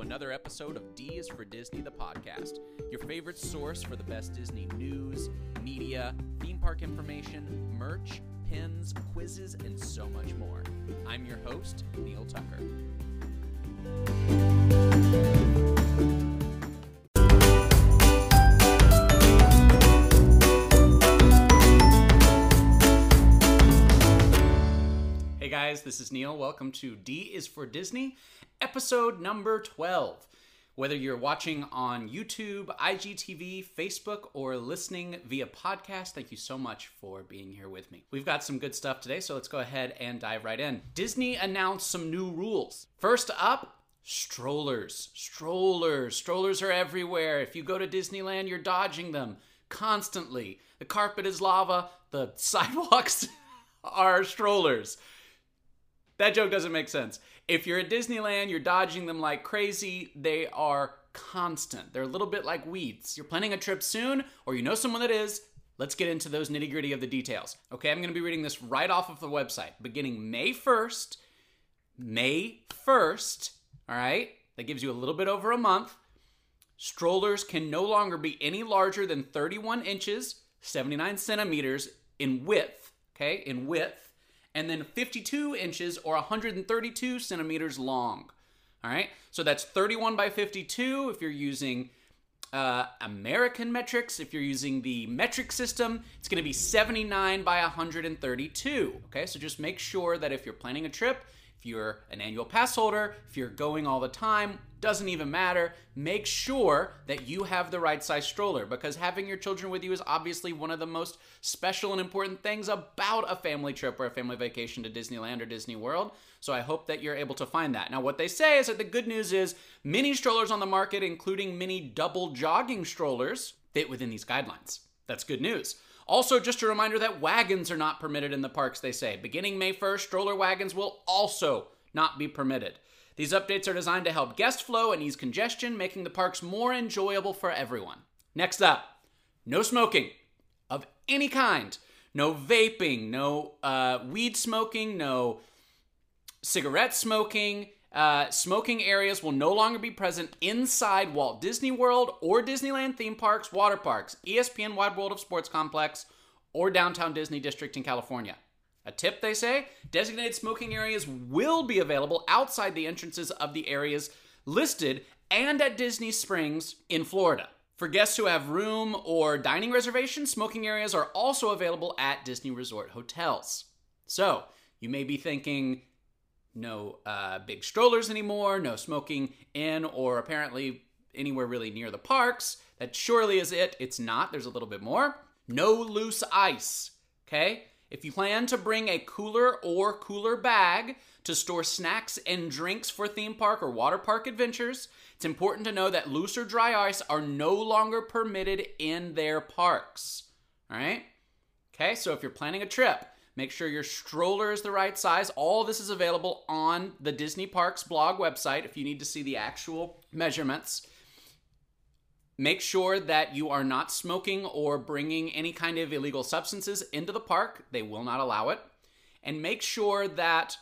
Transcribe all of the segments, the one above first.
another episode of D is for Disney, the podcast, your favorite source for the best Disney news, media, theme park information, merch, pins, quizzes, and so much more. I'm your host, Neil Tucker. Guys, this is Neil. Welcome to D is for Disney, episode number 12. Whether you're watching on YouTube, IGTV, Facebook, or listening via podcast, thank you so much for being here with me. We've got some good stuff today, so let's go ahead and dive right in. Disney announced some new rules. First up, strollers. Strollers. Strollers are everywhere. If you go to Disneyland, you're dodging them constantly. The carpet is lava, the sidewalks are strollers. That joke doesn't make sense. If you're at Disneyland, you're dodging them like crazy. They are constant. They're a little bit like weeds. You're planning a trip soon, or you know someone that is. Let's get into those nitty gritty of the details. Okay, I'm to be reading this right off of the website. Beginning May 1st, May 1st, all right, that gives you a little bit over a month. Strollers can no longer be any larger than 31 inches, 79 centimeters in width, okay, in width and then 52 inches or 132 centimeters long. All right, so that's 31 by 52 if you're using uh, American metrics. If you're using the metric system, it's going to be 79 by 132. Okay, so just make sure that if you're planning a trip, if you're an annual pass holder, if you're going all the time, doesn't even matter. Make sure that you have the right size stroller because having your children with you is obviously one of the most special and important things about a family trip or a family vacation to Disneyland or Disney World. So I hope that you're able to find that. Now, what they say is that the good news is many strollers on the market, including many double jogging strollers, fit within these guidelines. That's good news. Also, just a reminder that wagons are not permitted in the parks, they say. Beginning May 1st, stroller wagons will also not be permitted. These updates are designed to help guest flow and ease congestion, making the parks more enjoyable for everyone. Next up, no smoking of any kind. No vaping, no uh, weed smoking, no cigarette smoking. Uh, smoking areas will no longer be present inside Walt Disney World or Disneyland theme parks, water parks, ESPN Wide World of Sports Complex, or Downtown Disney District in California. A tip, they say designated smoking areas will be available outside the entrances of the areas listed and at Disney Springs in Florida. For guests who have room or dining reservations, smoking areas are also available at Disney Resort hotels. So, you may be thinking, no uh, big strollers anymore, no smoking in or apparently anywhere really near the parks. That surely is it. It's not, there's a little bit more. No loose ice, okay? If you plan to bring a cooler or cooler bag to store snacks and drinks for theme park or water park adventures, it's important to know that loose or dry ice are no longer permitted in their parks. All right? Okay, so if you're planning a trip, Make sure your stroller is the right size. All this is available on the Disney Parks blog website if you need to see the actual measurements. Make sure that you are not smoking or bringing any kind of illegal substances into the park. They will not allow it. And make sure that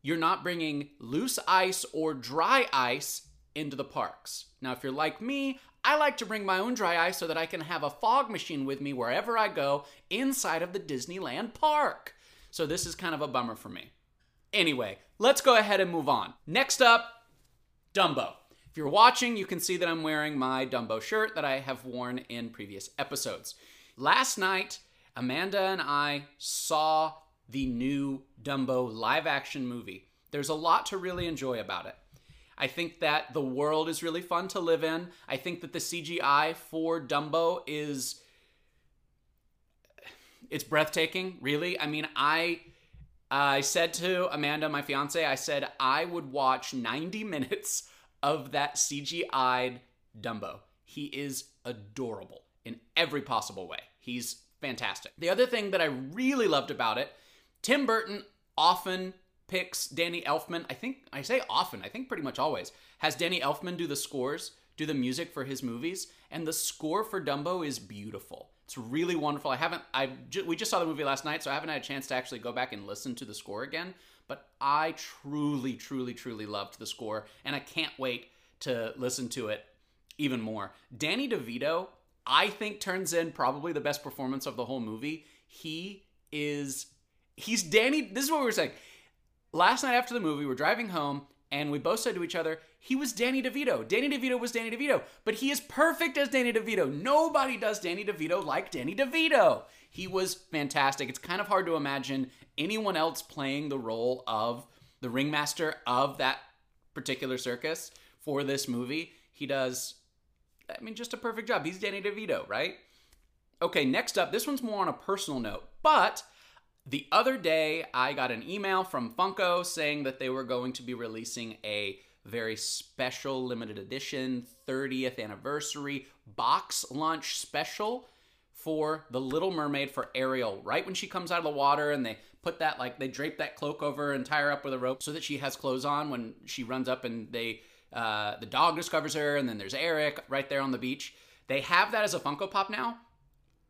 you're not bringing loose ice or dry ice into the parks. Now, if you're like me, I like to bring my own dry ice so that I can have a fog machine with me wherever I go inside of the Disneyland park. So this is kind of a bummer for me. Anyway, let's go ahead and move on. Next up, Dumbo. If you're watching, you can see that I'm wearing my Dumbo shirt that I have worn in previous episodes. Last night, Amanda and I saw the new Dumbo live action movie. There's a lot to really enjoy about it. I think that the world is really fun to live in. I think that the CGI for Dumbo is it's breathtaking, really. I mean, I I said to Amanda, my fiance, I said I would watch 90 minutes of that CGI'd Dumbo. He is adorable in every possible way. He's fantastic. The other thing that I really loved about it, Tim Burton often picks Danny Elfman. I think I say often, I think pretty much always has Danny Elfman do the scores, do the music for his movies, and the score for Dumbo is beautiful. It's really wonderful. I haven't I ju- we just saw the movie last night, so I haven't had a chance to actually go back and listen to the score again, but I truly truly truly loved the score and I can't wait to listen to it even more. Danny DeVito, I think, turns in probably the best performance of the whole movie. He is, he's Danny. This is what we were saying. Last night after the movie, we're driving home and we both said to each other, he was Danny DeVito. Danny DeVito was Danny DeVito, but he is perfect as Danny DeVito. Nobody does Danny DeVito like Danny DeVito. He was fantastic. It's kind of hard to imagine anyone else playing the role of the ringmaster of that particular circus for this movie. He does, I mean, just a perfect job. He's Danny DeVito, right? Okay, next up, this one's more on a personal note, but the other day I got an email from Funko saying that they were going to be releasing a very special limited edition 30th anniversary Box Lunch special for the Little Mermaid for Ariel. Right when she comes out of the water and they put that like they drape that cloak over and tie her up with a rope so that she has clothes on when she runs up and they uh, the dog discovers her and then there's Eric right there on the beach. They have that as a Funko Pop now,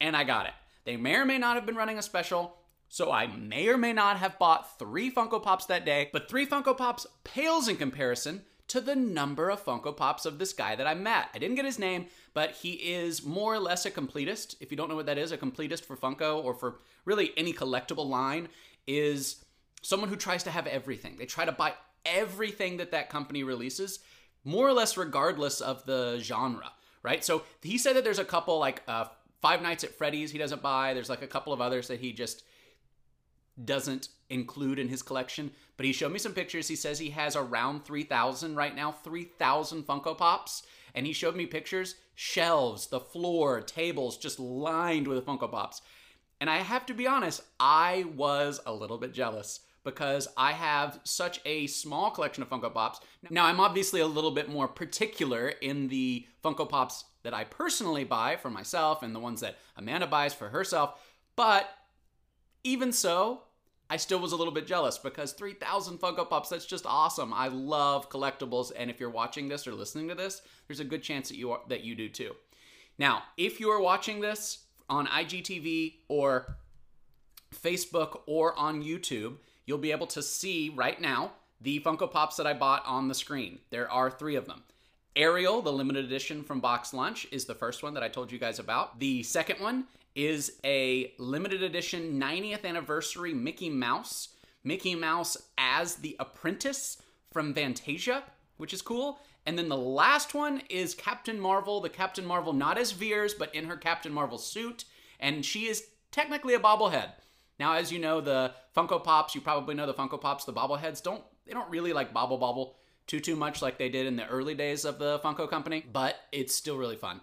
and I got it. They may or may not have been running a special. So I may or may not have bought three Funko Pops that day, but three Funko Pops pales in comparison to the number of Funko Pops of this guy that I met. I didn't get his name, but he is more or less a completist. If you don't know what that is, a completist for Funko or for really any collectible line is someone who tries to have everything. They try to buy everything that that company releases, more or less regardless of the genre, right? So he said that there's a couple like uh, Five Nights at Freddy's he doesn't buy. There's like a couple of others that he just doesn't include in his collection, but he showed me some pictures. He says he has around 3,000 right now, 3,000 Funko Pops. And he showed me pictures, shelves, the floor, tables just lined with Funko Pops. And I have to be honest, I was a little bit jealous because I have such a small collection of Funko Pops. Now, I'm obviously a little bit more particular in the Funko Pops that I personally buy for myself and the ones that Amanda buys for herself, but even so, I still was a little bit jealous because 3,000 Funko Pops, that's just awesome. I love collectibles, and if you're watching this or listening to this, there's a good chance that you are, that you do too. Now, if you are watching this on IGTV or Facebook or on YouTube, you'll be able to see right now the Funko Pops that I bought on the screen. There are three of them. Ariel, the limited edition from Box Lunch, is the first one that I told you guys about. The second one is a limited edition 90th anniversary Mickey Mouse. Mickey Mouse as the apprentice from Fantasia, which is cool. And then the last one is Captain Marvel, the Captain Marvel not as Vers, but in her Captain Marvel suit. And she is technically a bobblehead. Now, as you know, the Funko Pops, you probably know the Funko Pops, the bobbleheads don't they don't really like bobble bobble too too much like they did in the early days of the Funko company, but it's still really fun.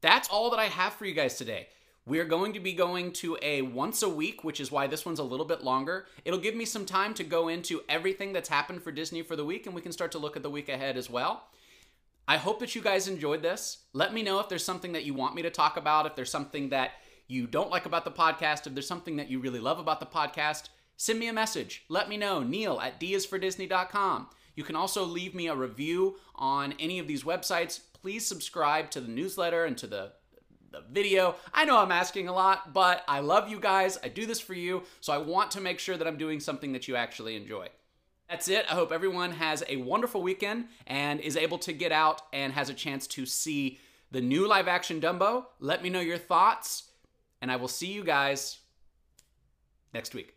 That's all that I have for you guys today. We're going to be going to a once a week, which is why this one's a little bit longer. It'll give me some time to go into everything that's happened for Disney for the week, and we can start to look at the week ahead as well. I hope that you guys enjoyed this. Let me know if there's something that you want me to talk about, if there's something that you don't like about the podcast, if there's something that you really love about the podcast. Send me a message. Let me know. Neil at disfordisney.com. You can also leave me a review on any of these websites. Please subscribe to the newsletter and to the the video. I know I'm asking a lot, but I love you guys. I do this for you, so I want to make sure that I'm doing something that you actually enjoy. That's it. I hope everyone has a wonderful weekend and is able to get out and has a chance to see the new live action Dumbo. Let me know your thoughts, and I will see you guys next week.